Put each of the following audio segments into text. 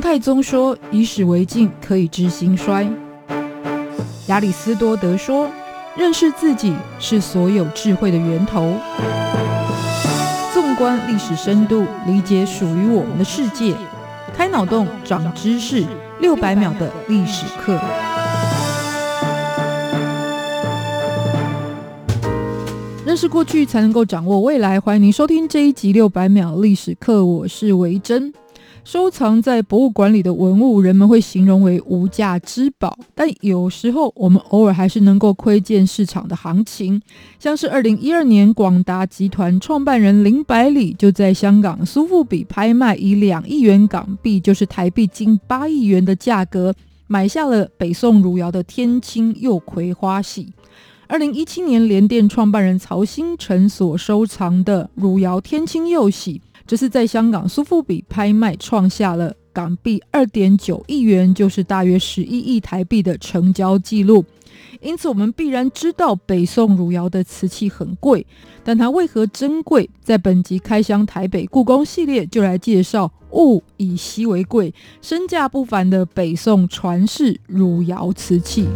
太宗说：“以史为镜，可以知兴衰。”亚里斯多德说：“认识自己是所有智慧的源头。”纵观历史深度，理解属于我们的世界，开脑洞，长知识，六百秒的历史课。认识过去，才能够掌握未来。欢迎您收听这一集六百秒历史课，我是维珍。收藏在博物馆里的文物，人们会形容为无价之宝。但有时候，我们偶尔还是能够窥见市场的行情。像是二零一二年，广达集团创办人林百里就在香港苏富比拍卖，以两亿元港币，就是台币近八亿元的价格，买下了北宋汝窑的天青釉葵花。二零一七年，联电创办人曹兴诚所收藏的汝窑天青釉器。这是在香港苏富比拍卖创下了港币二点九亿元，就是大约十一亿台币的成交记录。因此，我们必然知道北宋汝窑的瓷器很贵，但它为何珍贵？在本集开箱台北故宫系列就来介绍物以稀为贵、身价不凡的北宋传世汝窑瓷器。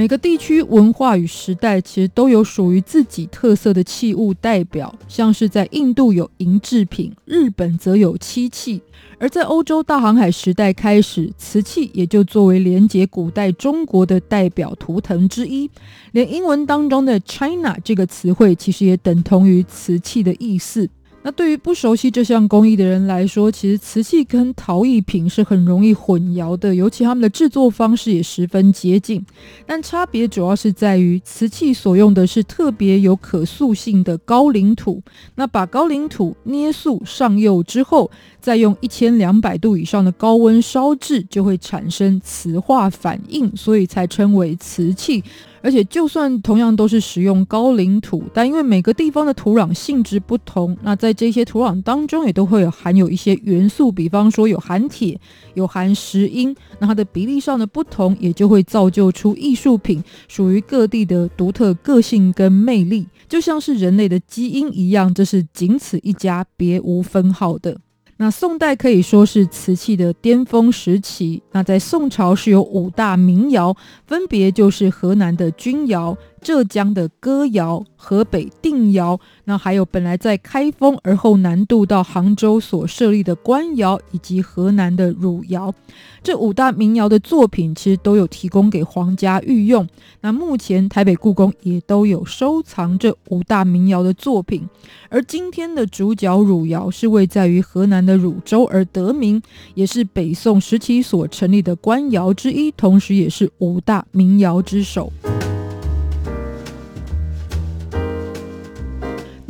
每个地区文化与时代其实都有属于自己特色的器物代表，像是在印度有银制品，日本则有漆器，而在欧洲大航海时代开始，瓷器也就作为连接古代中国的代表图腾之一，连英文当中的 China 这个词汇其实也等同于瓷器的意思。那对于不熟悉这项工艺的人来说，其实瓷器跟陶艺品是很容易混淆的，尤其他们的制作方式也十分接近。但差别主要是在于，瓷器所用的是特别有可塑性的高岭土。那把高岭土捏塑上釉之后，再用一千两百度以上的高温烧制，就会产生磁化反应，所以才称为瓷器。而且，就算同样都是使用高岭土，但因为每个地方的土壤性质不同，那在这些土壤当中也都会有含有一些元素，比方说有含铁、有含石英，那它的比例上的不同，也就会造就出艺术品属于各地的独特个性跟魅力，就像是人类的基因一样，这是仅此一家，别无分号的。那宋代可以说是瓷器的巅峰时期。那在宋朝是有五大名窑，分别就是河南的钧窑。浙江的哥窑、河北定窑，那还有本来在开封而后南渡到杭州所设立的官窑，以及河南的汝窑，这五大名窑的作品其实都有提供给皇家御用。那目前台北故宫也都有收藏这五大名窑的作品。而今天的主角汝窑是位在于河南的汝州而得名，也是北宋时期所成立的官窑之一，同时也是五大名窑之首。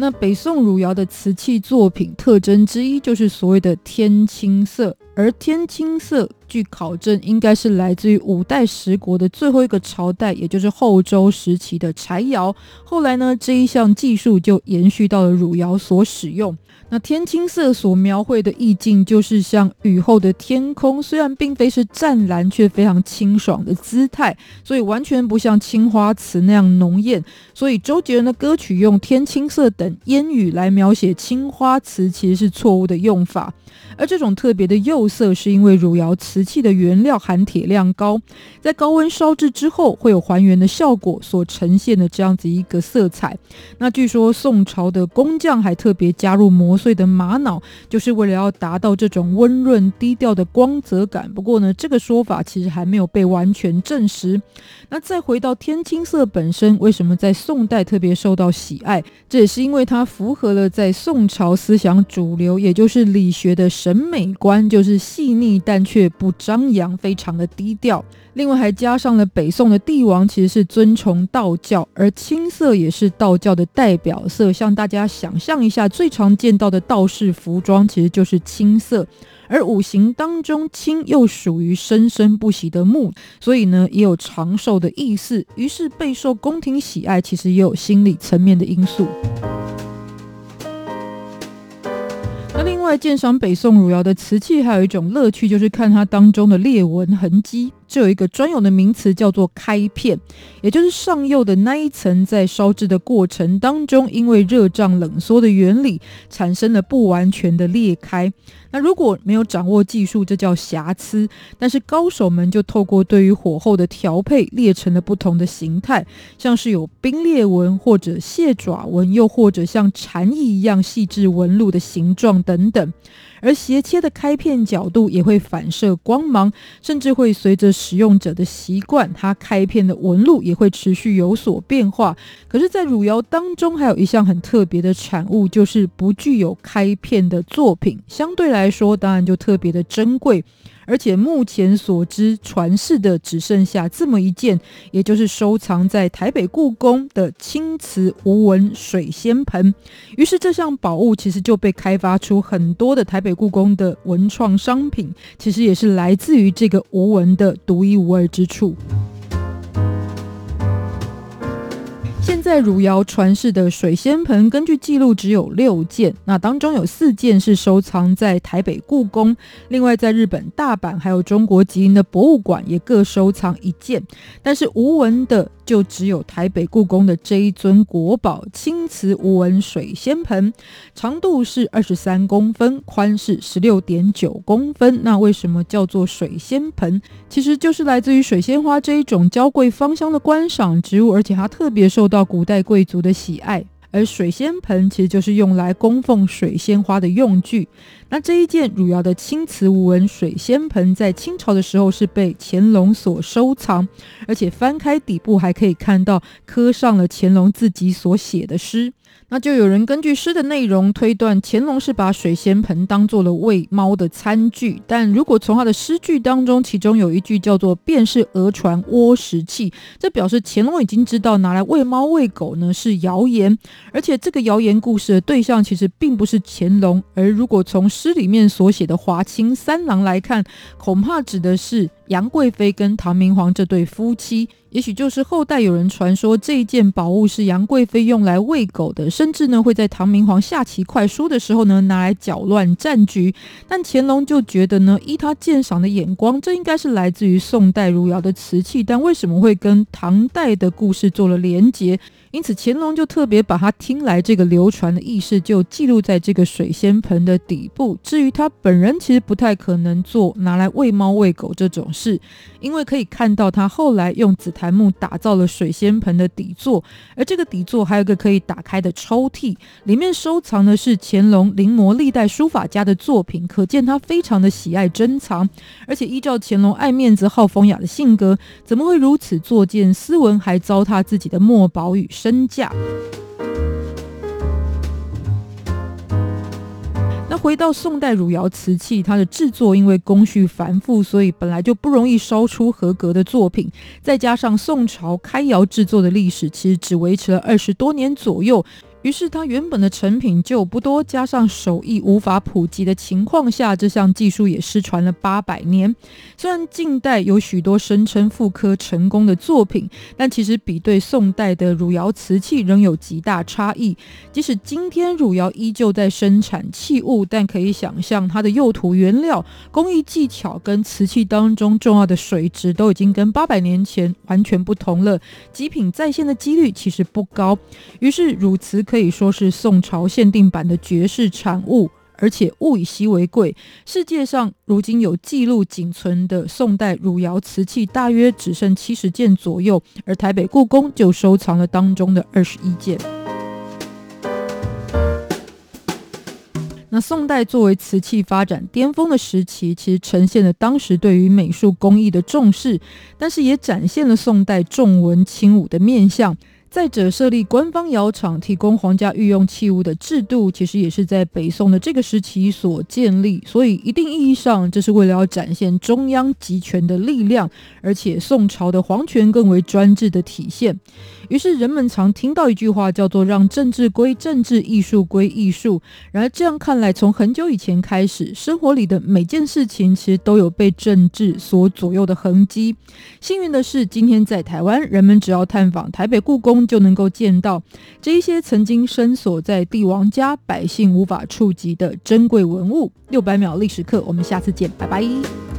那北宋汝窑的瓷器作品特征之一，就是所谓的天青色，而天青色，据考证，应该是来自于五代十国的最后一个朝代，也就是后周时期的柴窑。后来呢，这一项技术就延续到了汝窑所使用。那天青色所描绘的意境，就是像雨后的天空，虽然并非是湛蓝，却非常清爽的姿态，所以完全不像青花瓷那样浓艳。所以周杰伦的歌曲用天青色等烟雨来描写青花瓷，其实是错误的用法。而这种特别的釉色，是因为汝窑瓷瓷器的原料含铁量高，在高温烧制之后会有还原的效果，所呈现的这样子一个色彩。那据说宋朝的工匠还特别加入磨碎的玛瑙，就是为了要达到这种温润低调的光泽感。不过呢，这个说法其实还没有被完全证实。那再回到天青色本身，为什么在宋代特别受到喜爱？这也是因为它符合了在宋朝思想主流，也就是理学的审美观，就是细腻但却不张扬，非常的低调。另外还加上了北宋的帝王其实是尊崇道教，而青色也是道教的代表色。像大家想象一下，最常见到的道士服装其实就是青色。而五行当中，青又属于生生不息的木，所以呢也有长寿的意思。于是备受宫廷喜爱，其实也有心理层面的因素。在，鉴赏北宋汝窑的瓷器，还有一种乐趣，就是看它当中的裂纹痕迹。这有一个专有的名词叫做开片，也就是上釉的那一层在烧制的过程当中，因为热胀冷缩的原理，产生了不完全的裂开。那如果没有掌握技术，这叫瑕疵。但是高手们就透过对于火候的调配，裂成了不同的形态，像是有冰裂纹，或者蟹爪纹，又或者像蝉翼一样细致纹路的形状等等。而斜切的开片角度也会反射光芒，甚至会随着使用者的习惯，它开片的纹路也会持续有所变化。可是，在汝窑当中，还有一项很特别的产物，就是不具有开片的作品，相对来说，当然就特别的珍贵。而且目前所知传世的只剩下这么一件，也就是收藏在台北故宫的青瓷无纹水仙盆。于是这项宝物其实就被开发出很多的台北故宫的文创商品，其实也是来自于这个无纹的独一无二之处。在汝窑传世的水仙盆，根据记录只有六件，那当中有四件是收藏在台北故宫，另外在日本大阪还有中国吉林的博物馆也各收藏一件，但是无纹的。就只有台北故宫的这一尊国宝青瓷无纹水仙盆，长度是二十三公分，宽是十六点九公分。那为什么叫做水仙盆？其实就是来自于水仙花这一种娇贵芳香的观赏植物，而且它特别受到古代贵族的喜爱。而水仙盆其实就是用来供奉水仙花的用具。那这一件汝窑的青瓷无纹水仙盆，在清朝的时候是被乾隆所收藏，而且翻开底部还可以看到刻上了乾隆自己所写的诗。那就有人根据诗的内容推断，乾隆是把水仙盆当做了喂猫的餐具。但如果从他的诗句当中，其中有一句叫做“便是鹅船窝食器”，这表示乾隆已经知道拿来喂猫喂狗呢是谣言，而且这个谣言故事的对象其实并不是乾隆。而如果从诗里面所写的华清三郎来看，恐怕指的是杨贵妃跟唐明皇这对夫妻。也许就是后代有人传说这一件宝物是杨贵妃用来喂狗的，甚至呢会在唐明皇下棋快输的时候呢拿来搅乱战局。但乾隆就觉得呢，依他鉴赏的眼光，这应该是来自于宋代汝窑的瓷器，但为什么会跟唐代的故事做了连结？因此，乾隆就特别把他听来这个流传的意识就记录在这个水仙盆的底部。至于他本人，其实不太可能做拿来喂猫喂狗这种，是因为可以看到他后来用紫檀木打造了水仙盆的底座，而这个底座还有一个可以打开的抽屉，里面收藏的是乾隆临摹历代书法家的作品，可见他非常的喜爱珍藏。而且依照乾隆爱面子好风雅的性格，怎么会如此作践斯文，还糟蹋自己的墨宝与身价。回到宋代汝窑瓷器，它的制作因为工序繁复，所以本来就不容易烧出合格的作品。再加上宋朝开窑制作的历史，其实只维持了二十多年左右。于是，它原本的成品就不多，加上手艺无法普及的情况下，这项技术也失传了八百年。虽然近代有许多声称复刻成功的作品，但其实比对宋代的汝窑瓷器仍有极大差异。即使今天汝窑依旧在生产器物，但可以想象它的釉土原料、工艺技巧跟瓷器当中重要的水质都已经跟八百年前完全不同了。极品再现的几率其实不高。于是汝瓷。可以说是宋朝限定版的绝世产物，而且物以稀为贵。世界上如今有记录仅存的宋代汝窑瓷器，大约只剩七十件左右，而台北故宫就收藏了当中的二十一件。那宋代作为瓷器发展巅峰的时期，其实呈现了当时对于美术工艺的重视，但是也展现了宋代重文轻武的面相。再者，设立官方窑厂提供皇家御用器物的制度，其实也是在北宋的这个时期所建立。所以，一定意义上，这是为了要展现中央集权的力量，而且宋朝的皇权更为专制的体现。于是，人们常听到一句话，叫做“让政治归政治，艺术归艺术”。然而，这样看来，从很久以前开始，生活里的每件事情其实都有被政治所左右的痕迹。幸运的是，今天在台湾，人们只要探访台北故宫。就能够见到这一些曾经深锁在帝王家、百姓无法触及的珍贵文物。六百秒历史课，我们下次见，拜拜。